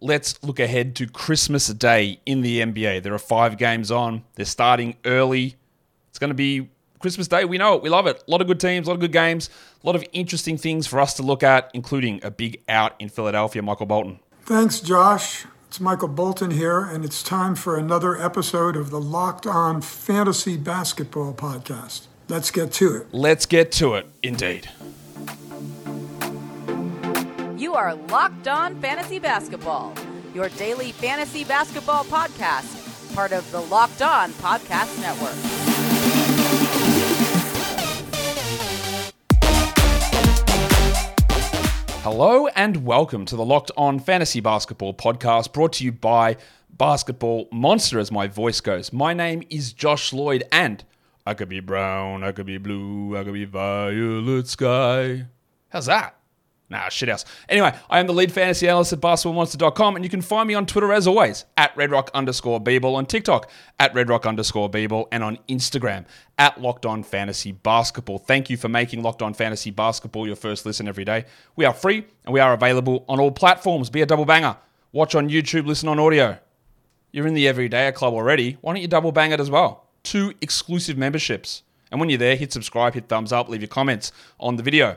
let's look ahead to Christmas Day in the NBA. There are five games on. They're starting early. It's going to be Christmas Day. We know it. We love it. A lot of good teams, a lot of good games, a lot of interesting things for us to look at, including a big out in Philadelphia. Michael Bolton. Thanks, Josh. It's Michael Bolton here, and it's time for another episode of the Locked On Fantasy Basketball Podcast. Let's get to it. Let's get to it, indeed. You are Locked On Fantasy Basketball, your daily fantasy basketball podcast, part of the Locked On Podcast Network. Hello and welcome to the Locked On Fantasy Basketball podcast brought to you by Basketball Monster, as my voice goes. My name is Josh Lloyd, and I could be brown, I could be blue, I could be violet sky. How's that? Nah, shit house. Anyway, I am the lead fantasy analyst at basketballmonster.com, and you can find me on Twitter as always at redrock underscore bball, on TikTok at redrock underscore bball, and on Instagram at Locked On Fantasy Basketball. Thank you for making Locked On Fantasy Basketball your first listen every day. We are free and we are available on all platforms. Be a double banger. Watch on YouTube, listen on audio. You're in the Everyday Club already. Why don't you double bang it as well? Two exclusive memberships. And when you're there, hit subscribe, hit thumbs up, leave your comments on the video.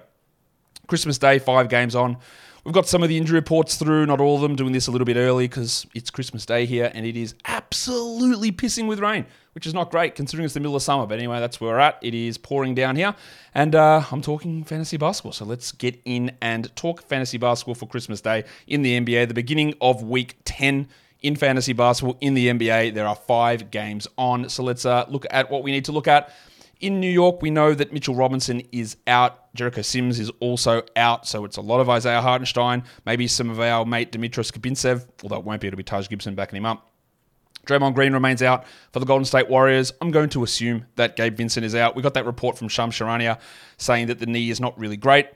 Christmas Day, five games on. We've got some of the injury reports through, not all of them, doing this a little bit early because it's Christmas Day here and it is absolutely pissing with rain, which is not great considering it's the middle of summer. But anyway, that's where we're at. It is pouring down here. And uh, I'm talking fantasy basketball. So let's get in and talk fantasy basketball for Christmas Day in the NBA, the beginning of week 10 in fantasy basketball in the NBA. There are five games on. So let's uh, look at what we need to look at. In New York, we know that Mitchell Robinson is out. Jericho Sims is also out. So it's a lot of Isaiah Hartenstein, maybe some of our mate Dmytro Skapintsev, although it won't be. It'll be Taj Gibson backing him up. Draymond Green remains out for the Golden State Warriors. I'm going to assume that Gabe Vincent is out. We got that report from Shams Charania saying that the knee is not really great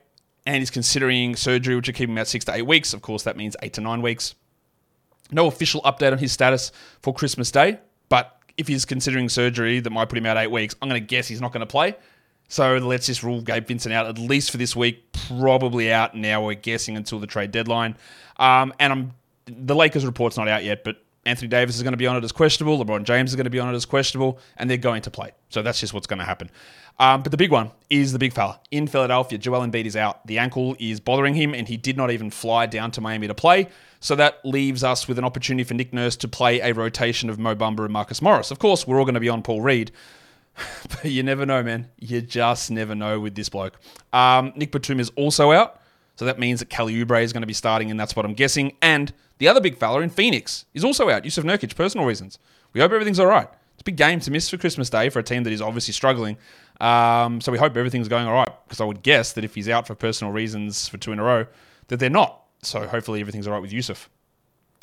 and he's considering surgery, which will keep him out six to eight weeks. Of course, that means eight to nine weeks. No official update on his status for Christmas Day, but if he's considering surgery that might put him out eight weeks, I'm going to guess he's not going to play. So let's just rule Gabe Vincent out at least for this week. Probably out now. We're guessing until the trade deadline. Um, and I'm the Lakers report's not out yet, but Anthony Davis is going to be on it as questionable. LeBron James is going to be on it as questionable, and they're going to play. So that's just what's going to happen. Um, but the big one is the big fella in Philadelphia. Joel Embiid is out. The ankle is bothering him, and he did not even fly down to Miami to play. So that leaves us with an opportunity for Nick Nurse to play a rotation of Mo Bamba and Marcus Morris. Of course, we're all going to be on Paul Reed. but you never know, man. You just never know with this bloke. Um, Nick Batum is also out. So that means that Kelly Oubre is going to be starting, and that's what I'm guessing. And the other big fella in Phoenix is also out. Jusuf Nurkic, personal reasons. We hope everything's all right. It's a big game to miss for Christmas Day for a team that is obviously struggling. Um, so we hope everything's going all right because I would guess that if he's out for personal reasons for two in a row, that they're not. So hopefully everything's all right with Jusuf.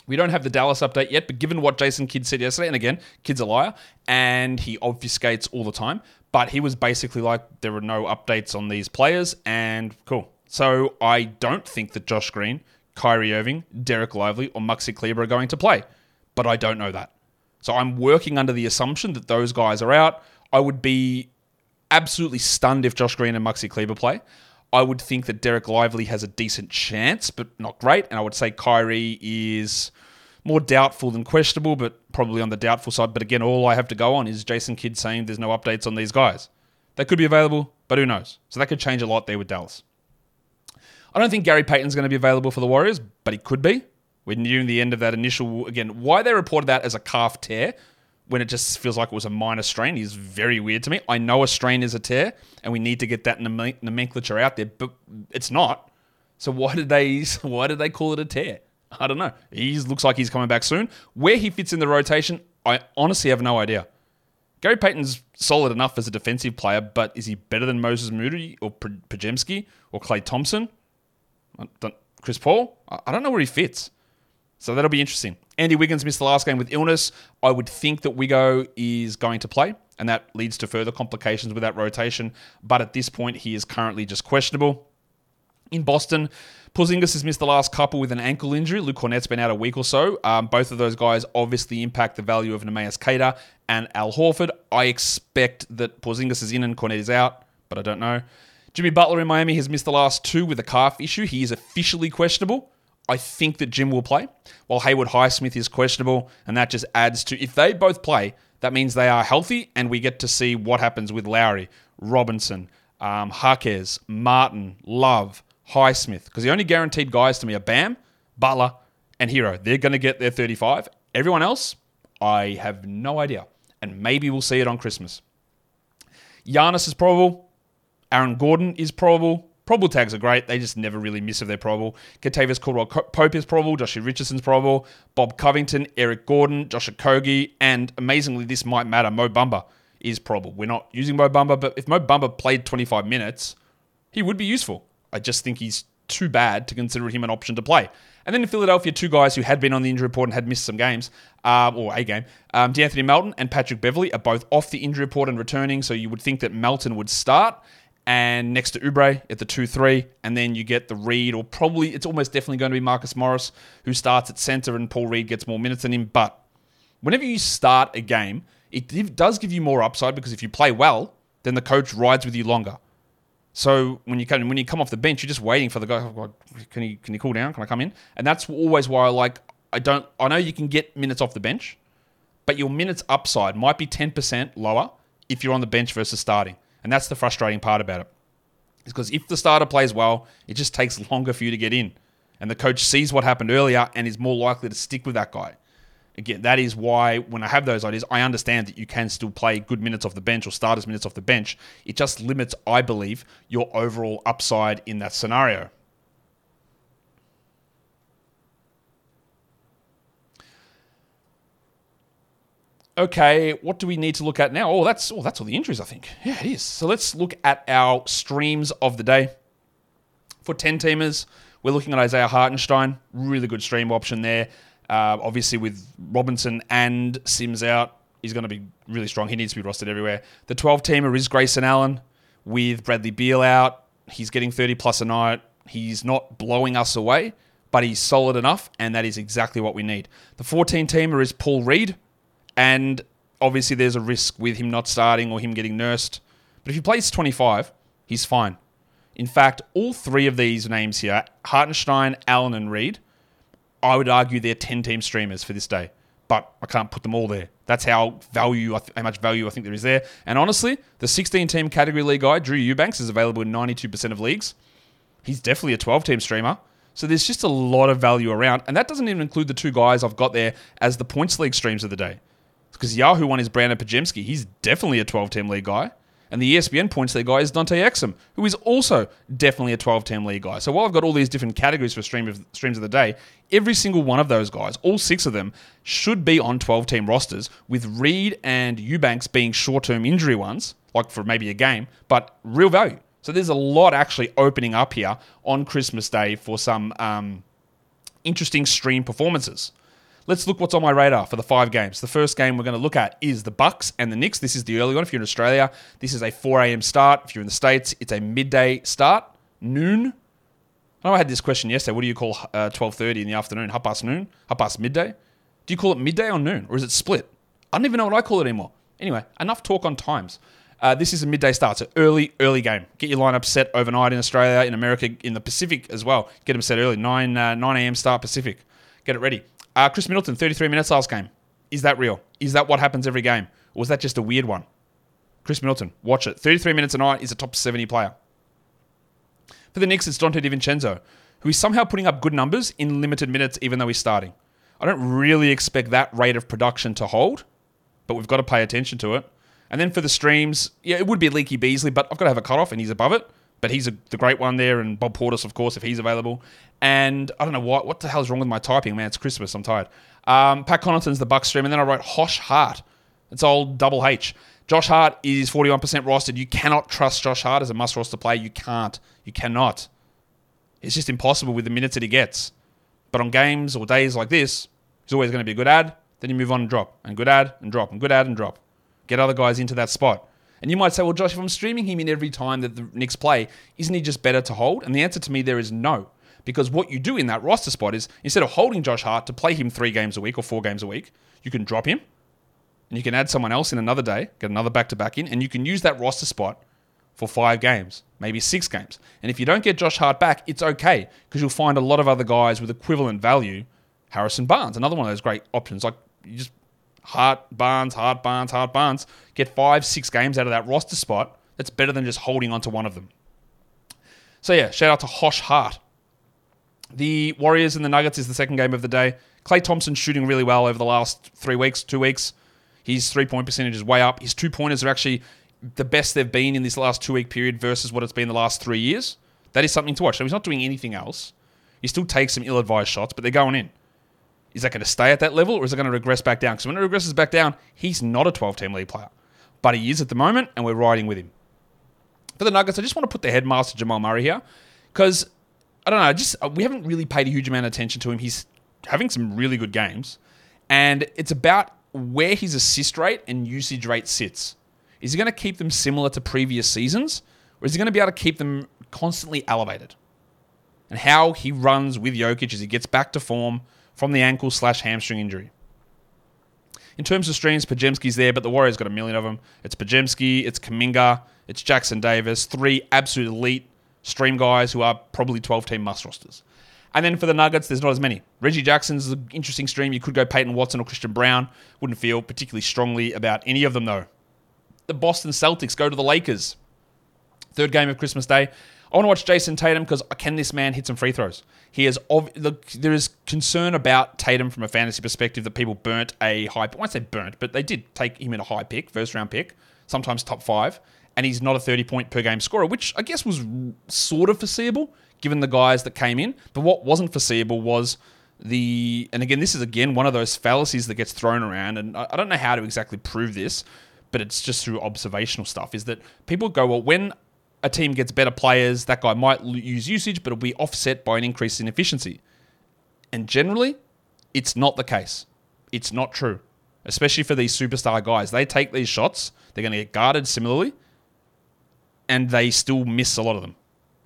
We don't have the Dallas update yet, but given what Jason Kidd said yesterday, and again, Kidd's a liar, and he obfuscates all the time, but he was basically like, there were no updates on these players, and cool. So I don't think that Josh Green, Kyrie Irving, Dereck Lively, or Maxi Kleber are going to play, but I don't know that. So I'm working under the assumption that those guys are out. I would be absolutely stunned if Josh Green and Maxi Kleber play. I would think that Dereck Lively has a decent chance, but not great. And I would say Kyrie is more doubtful than questionable, but probably on the doubtful side. But again, all I have to go on is Jason Kidd saying there's no updates on these guys. They could be available, but who knows? So that could change a lot there with Dallas. I don't think Gary Payton's going to be available for the Warriors, but he could be. We're nearing the end of that initial. Again, why they reported that as a calf tear when it just feels like it was a minor strain is very weird to me. I know a strain is a tear, and we need to get that nomenclature out there, but it's not. So why did they why did they call it a tear? I don't know. He looks like he's coming back soon. Where he fits in the rotation, I honestly have no idea. Gary Payton's solid enough as a defensive player, but is he better than Moses Moody or Podziemski or Klay Thompson? Chris Paul? I don't know where he fits. So that'll be interesting. Andy Wiggins missed the last game with illness. I would think that Wigo is going to play, and that leads to further complications with that rotation. But at this point, he is currently just questionable. In Boston, Porzingis has missed the last couple with an ankle injury. Luke Kornet's been out a week or so. Um, both of those guys obviously impact the value of Neemias Queta and Al Horford. I expect that Porzingis is in and Kornet is out, but I don't know. Jimmy Butler in Miami has missed the last two with a calf issue. He is officially questionable. I think that Jim will play, while Haywood Highsmith is questionable, and that just adds to if they both play, that means they are healthy, and we get to see what happens with Lowry, Robinson, um, Jaquez, Martin, Love, Highsmith, because the only guaranteed guys to me are Bam, Butler, and Herro. They're going to get their 35. Everyone else, I have no idea, and maybe we'll see it on Christmas. Giannis is probable. Aaron Gordon is probable. Probable tags are great. They just never really miss if they're probable. Kentavious Caldwell Pope is probable. Joshua Richardson's probable. Bob Covington, Eric Gordon, Josh Okogie, and amazingly, this might matter. Mo Bamba is probable. We're not using Mo Bamba, but if Mo Bamba played 25 minutes, he would be useful. I just think he's too bad to consider him an option to play. And then in Philadelphia, two guys who had been on the injury report and had missed some games, um, or a game. Um, De'Anthony Melton and Patrick Beverley are both off the injury report and returning, so you would think that Melton would start and next to Oubre at the 2 3. And then you get the Reed, or probably it's almost definitely going to be Marcus Morris, who starts at center, and Paul Reed gets more minutes than him. But whenever you start a game, it does give you more upside because if you play well, then the coach rides with you longer. So when you come when you come off the bench, you're just waiting for the guy. Oh, can he can he cool down? Can I come in? And that's always why I like. I don't. I know you can get minutes off the bench, but your minutes upside might be ten percent lower if you're on the bench versus starting. And that's the frustrating part about it. Is because if the starter plays well, it just takes longer for you to get in. And the coach sees what happened earlier and is more likely to stick with that guy. Again, that is why when I have those ideas, I understand that you can still play good minutes off the bench or starters minutes off the bench. It just limits, I believe, your overall upside in that scenario. Okay, what do we need to look at now? Oh, that's oh, that's all the injuries, I think. Yeah, it is. So let's look at our streams of the day. For 10 teamers, we're looking at Isaiah Hartenstein. Really good stream option there. Uh, obviously, with Robinson and Sims out, he's going to be really strong. He needs to be rostered everywhere. The 12 teamer is Grayson Allen with Bradley Beal out. He's getting 30 plus a night. He's not blowing us away, but he's solid enough, and that is exactly what we need. The 14 teamer is Paul Reed and obviously, there's a risk with him not starting or him getting nursed. But if he plays 25, he's fine. In fact, all three of these names here, Hartenstein, Allen, and Reed, I would argue they're 10 team streamers for this day. But I can't put them all there. That's how value, how much value I think there is there. And honestly, the 16 team category league guy, Drew Eubanks, is available in 92% of leagues. He's definitely a 12 team streamer. So there's just a lot of value around. And that doesn't even include the two guys I've got there as the points league streams of the day because Yahoo one is Brandin Podziemski. He's definitely a 12 team league guy. And the ESPN points league guy is Dante Exum, who is also definitely a 12 team league guy. So while I've got all these different categories for stream of, streams of the day, every single one of those guys, all six of them, should be on 12 team rosters, with Reed and Eubanks being short term injury ones, like for maybe a game, but real value. So there's a lot actually opening up here on Christmas Day for some um, interesting stream performances. Let's look what's on my radar for the five games. The first game we're going to look at is the Bucks and the Knicks. This is the early one. If you're in Australia, this is a 4 a.m. start. If you're in the States, it's a midday start, noon. I know I had this question yesterday. What do you call uh, 12.30 in the afternoon? Half past noon? Half past midday? Do you call it midday or noon? Or is it split? I don't even know what I call it anymore. Anyway, enough talk on times. Uh, this is a midday start, so early, early game. Get your lineup set overnight in Australia, in America, in the Pacific as well. Get them set early, 9, uh, 9 a.m. start Pacific. Get it ready. Uh, Khris Middleton, 33 minutes last game. Is that real? Is that what happens every game? Or was that just a weird one? Khris Middleton, watch it. 33 minutes a night is a top 70 player. For the Knicks, it's Donte DiVincenzo, who is somehow putting up good numbers in limited minutes, even though he's starting. I don't really expect that rate of production to hold, but we've got to pay attention to it. And then for the streams, yeah, it would be Leaky Beasley, but I've got to have a cutoff, and he's above it. But he's a, the great one there, and Bob Portis, of course, if he's available. And I don't know what what the hell is wrong with my typing, man. It's Christmas. I'm tired. Um, Pat Connaughton's the Buck stream, and then I wrote Hosh Hart. It's old double H. Josh Hart is 41% rostered. You cannot trust Josh Hart as a must roster player. You can't. You cannot. It's just impossible with the minutes that he gets. But on games or days like this, he's always going to be a good ad. Then you move on and drop, and good ad and drop, and good ad and drop. Get other guys into that spot. And you might say, well, Josh, if I'm streaming him in every time that the Knicks play, isn't he just better to hold? And the answer to me there is no. Because what you do in that roster spot is instead of holding Josh Hart to play him three games a week or four games a week, you can drop him and you can add someone else in another day, get another back to back in, and you can use that roster spot for five games, maybe six games. And if you don't get Josh Hart back, it's okay because you'll find a lot of other guys with equivalent value. Harrison Barnes, another one of those great options. Like you just Hart, Barnes, Hart, Barnes, Hart, Barnes. Get five, six games out of that roster spot. That's better than just holding on to one of them. So yeah, shout out to Hosh Hart. The Warriors and the Nuggets is the second game of the day. Klay Thompson shooting really well over the last three weeks, two weeks. His three point percentage is way up. His two pointers are actually the best they've been in this last two week period versus what it's been the last three years. That is something to watch. So he's not doing anything else. He still takes some ill advised shots, but they're going in. Is that going to stay at that level or is it going to regress back down? Because when it regresses back down, he's not a 12 team league player. But he is at the moment, and we're riding with him. For the Nuggets, I just want to put the headmaster Jamal Murray here because I don't know, just uh, we haven't really paid a huge amount of attention to him. He's having some really good games, and it's about where his assist rate and usage rate sits. Is he going to keep them similar to previous seasons, or is he going to be able to keep them constantly elevated? And how he runs with Jokic as he gets back to form from the ankle slash hamstring injury. In terms of streams, Podziemski's there, but the Warriors got a million of them. It's Podziemski, it's Kuminga, it's Jackson Davis, three absolute elite stream guys who are probably 12 team must rosters. And then for the Nuggets, there's not as many. Reggie Jackson's an interesting stream. You could go Peyton Watson or Christian Braun. Wouldn't feel particularly strongly about any of them, though. The Boston Celtics go to the Lakers. Third game of Christmas Day. I want to watch Jayson Tatum because uh, can this man hit some free throws? He is look. There is concern about Tatum from a fantasy perspective that people burnt a high. I won't say burnt, but they did take him in a high pick, first round pick, sometimes top five, and he's not a thirty point per game scorer, which I guess was sort of foreseeable given the guys that came in. But what wasn't foreseeable was the and again this is again one of those fallacies that gets thrown around, and I don't know how to exactly prove this, but it's just through observational stuff. Is that people go well when a team gets better players, that guy might use usage, but it'll be offset by an increase in efficiency. And generally, it's not the case. It's not true, especially for these superstar guys. They take these shots, they're going to get guarded similarly, and they still miss a lot of them.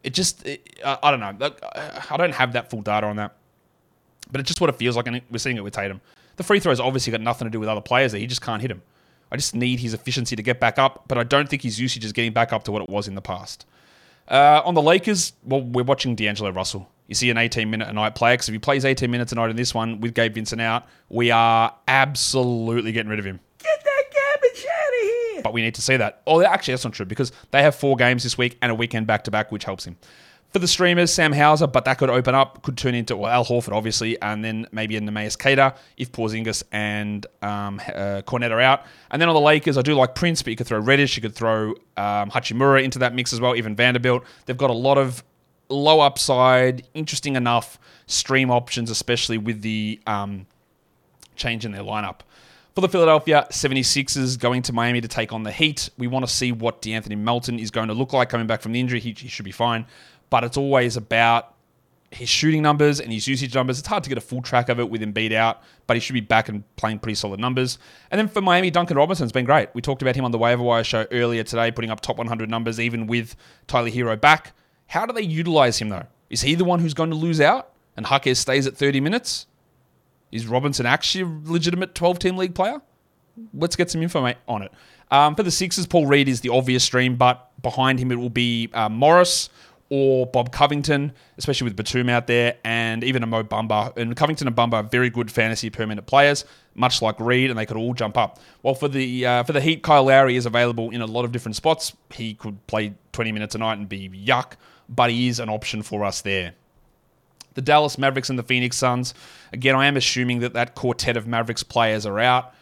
It just, it, I don't know. I don't have that full data on that, but it's just what it feels like, and we're seeing it with Tatum. The free throws obviously got nothing to do with other players there. He just can't hit them. I just need his efficiency to get back up, but I don't think his usage is getting back up to what it was in the past. Uh, on the Lakers, well, we're watching D'Angelo Russell. You see an 18 minute a night player because if he plays 18 minutes a night in this one with Gabe Vincent out, we are absolutely getting rid of him. Get that garbage out of here! But we need to see that. Oh, actually, that's not true because they have four games this week and a weekend back to back, which helps him for the streamers, Sam Hauser, but that could open up, could turn into well, Al Horford, obviously, and then maybe a Neemias Queta if Porzingis and um, uh, Kornet are out. And then on the Lakers, I do like Prince, but you could throw Reddish, you could throw um, Hachimura into that mix as well, even Vanderbilt. They've got a lot of low upside, interesting enough stream options, especially with the um, change in their lineup. For the Philadelphia 76ers going to Miami to take on the Heat, we want to see what De'Anthony Melton is going to look like coming back from the injury. He, he should be fine but it's always about his shooting numbers and his usage numbers. It's hard to get a full track of it with him beat out, but he should be back and playing pretty solid numbers. And then for Miami, Duncan Robinson's been great. We talked about him on the waiver wire show earlier today, putting up top 100 numbers even with Tyler Herro back. How do they utilize him though? Is he the one who's going to lose out and Jaquez stays at 30 minutes? Is Robinson actually a legitimate 12 team league player? Let's get some info on it. Um, for the Sixers, Paul Reed is the obvious stream, but behind him it will be uh, Morris or Bob Covington, especially with Batum out there, and even a Mo Bamba. And Covington and Bamba are very good fantasy per minute players, much like Reed, and they could all jump up. Well, for the uh, for the Heat, Kyle Lowry is available in a lot of different spots. He could play 20 minutes a night and be yuck, but he is an option for us there. The Dallas Mavericks and the Phoenix Suns. Again, I am assuming that that quartet of Mavericks players are out.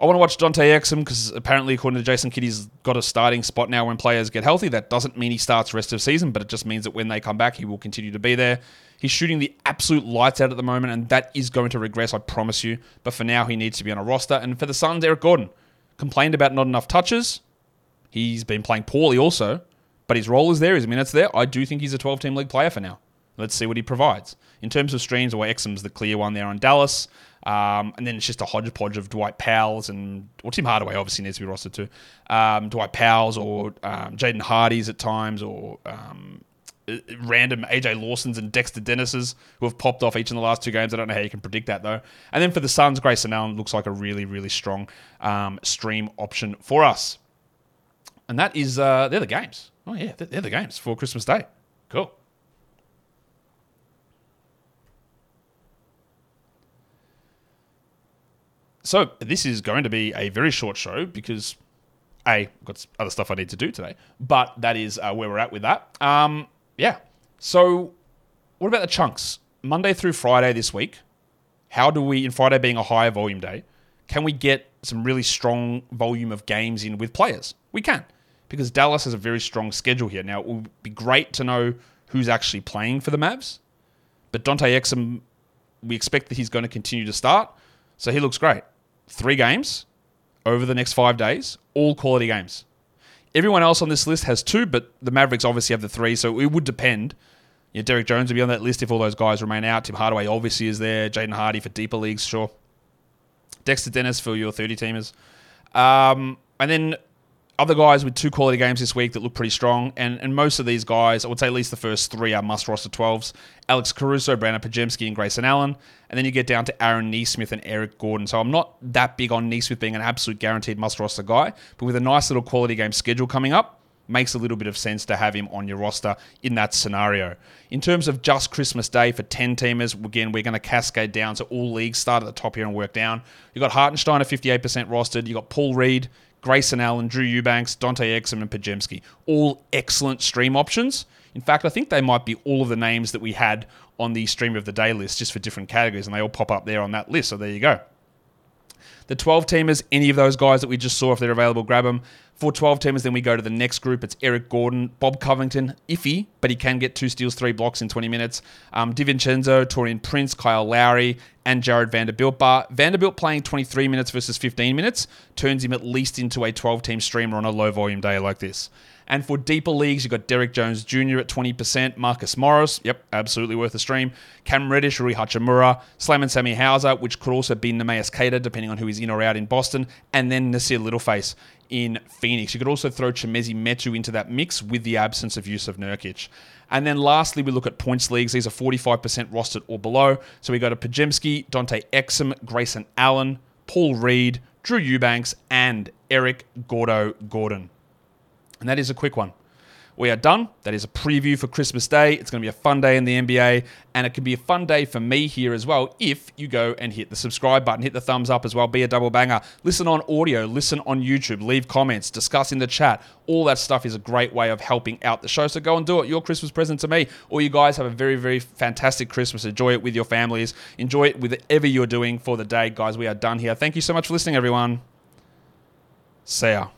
I want to watch Dante Exum because apparently, according to Jason Kidd, he's got a starting spot now when players get healthy. That doesn't mean he starts rest of season, but it just means that when they come back, he will continue to be there. He's shooting the absolute lights out at the moment, and that is going to regress, I promise you. But for now, he needs to be on a roster. And for the Suns, Eric Gordon complained about not enough touches. He's been playing poorly also, but his role is there, his minutes there. I do think he's a 12 team league player for now. Let's see what he provides. In terms of streams, well, Exum's the clear one there on Dallas. Um, and then it's just a hodgepodge of Dwight Powell's and well, Tim Hardaway obviously needs to be rostered too. Um, Dwight Powell's or um, Jaden Hardy's at times or um, uh, random AJ Lawson's and Dexter Dennis's who have popped off each in the last two games. I don't know how you can predict that though. And then for the Suns, Grayson Allen looks like a really, really strong um, stream option for us. and that is uh, they're the games. Oh yeah, they're, they're the games for Christmas Day. Cool. So this is going to be a very short show because a I've got other stuff I need to do today, but that is uh, where we're at with that. Um, yeah. So what about the chunks? Monday through Friday this week. How do we, in Friday being a higher volume day, can we get some really strong volume of games in with players? We can because Dallas has a very strong schedule here. Now it will be great to know who's actually playing for the Mavs, but Dante Exum, we expect that he's going to continue to start, so he looks great three games over the next five days, all quality games. Everyone else on this list has two, but the Mavericks obviously have the three, so it would depend. You know, Derrick Jones would be on that list if all those guys remain out. Tim Hardaway obviously is there. Jaden Hardy for deeper leagues, sure. Dexter Dennis for your 30 teamers. Um, and then other guys with two quality games this week that look pretty strong, and, and most of these guys, I would say at least the first three are must roster 12s Alex Caruso, Brandin Podziemski, and Grayson Allen. And then you get down to Aaron Nesmith and Eric Gordon. So I'm not that big on Nesmith being an absolute guaranteed must roster guy, but with a nice little quality game schedule coming up, makes a little bit of sense to have him on your roster in that scenario. In terms of just Christmas Day for 10 teamers, again, we're going to cascade down. So all leagues start at the top here and work down. You've got Hartenstein at 58% rostered. You've got Paul Reed, Grayson Allen, Drew Eubanks, Dante Exum, and Podziemski. All excellent stream options. In fact, I think they might be all of the names that we had on the stream of the day list just for different categories, and they all pop up there on that list. So there you go. The 12 teamers, any of those guys that we just saw, if they're available, grab them. For 12 teamers, then we go to the next group. It's Eric Gordon, Bob Covington, iffy, but he can get two steals, three blocks in 20 minutes. Um, DiVincenzo, Taurean Prince, Kyle Lowry, and Jared Vanderbilt. But Vanderbilt playing 23 minutes versus 15 minutes turns him at least into a 12 team streamer on a low volume day like this. And for deeper leagues, you've got Derrick Jones Jr. at 20%, Marcus Morris, yep, absolutely worth a stream, Cam Reddish, Rui Hachimura, Slam and Sammy Hauser, which could also be Neemias Queta, depending on who is in or out in Boston, and then Nassir Littleface in Phoenix. You could also throw Chimezie Metu into that mix with the absence of Jusuf Nurkic. And then lastly, we look at points leagues. These are 45% rostered or below. So we go to Podziemski, Dante Exum, Grayson Allen, Paul Reed, Drew Eubanks, and Eric Gordo Gordon. And that is a quick one. We are done. That is a preview for Christmas Day. It's going to be a fun day in the NBA, and it can be a fun day for me here as well if you go and hit the subscribe button, hit the thumbs up as well, be a double banger. Listen on audio, listen on YouTube, leave comments, discuss in the chat. All that stuff is a great way of helping out the show. So go and do it. Your Christmas present to me. Or you guys have a very, very fantastic Christmas. Enjoy it with your families. Enjoy it with whatever you're doing for the day. Guys, we are done here. Thank you so much for listening, everyone. See ya.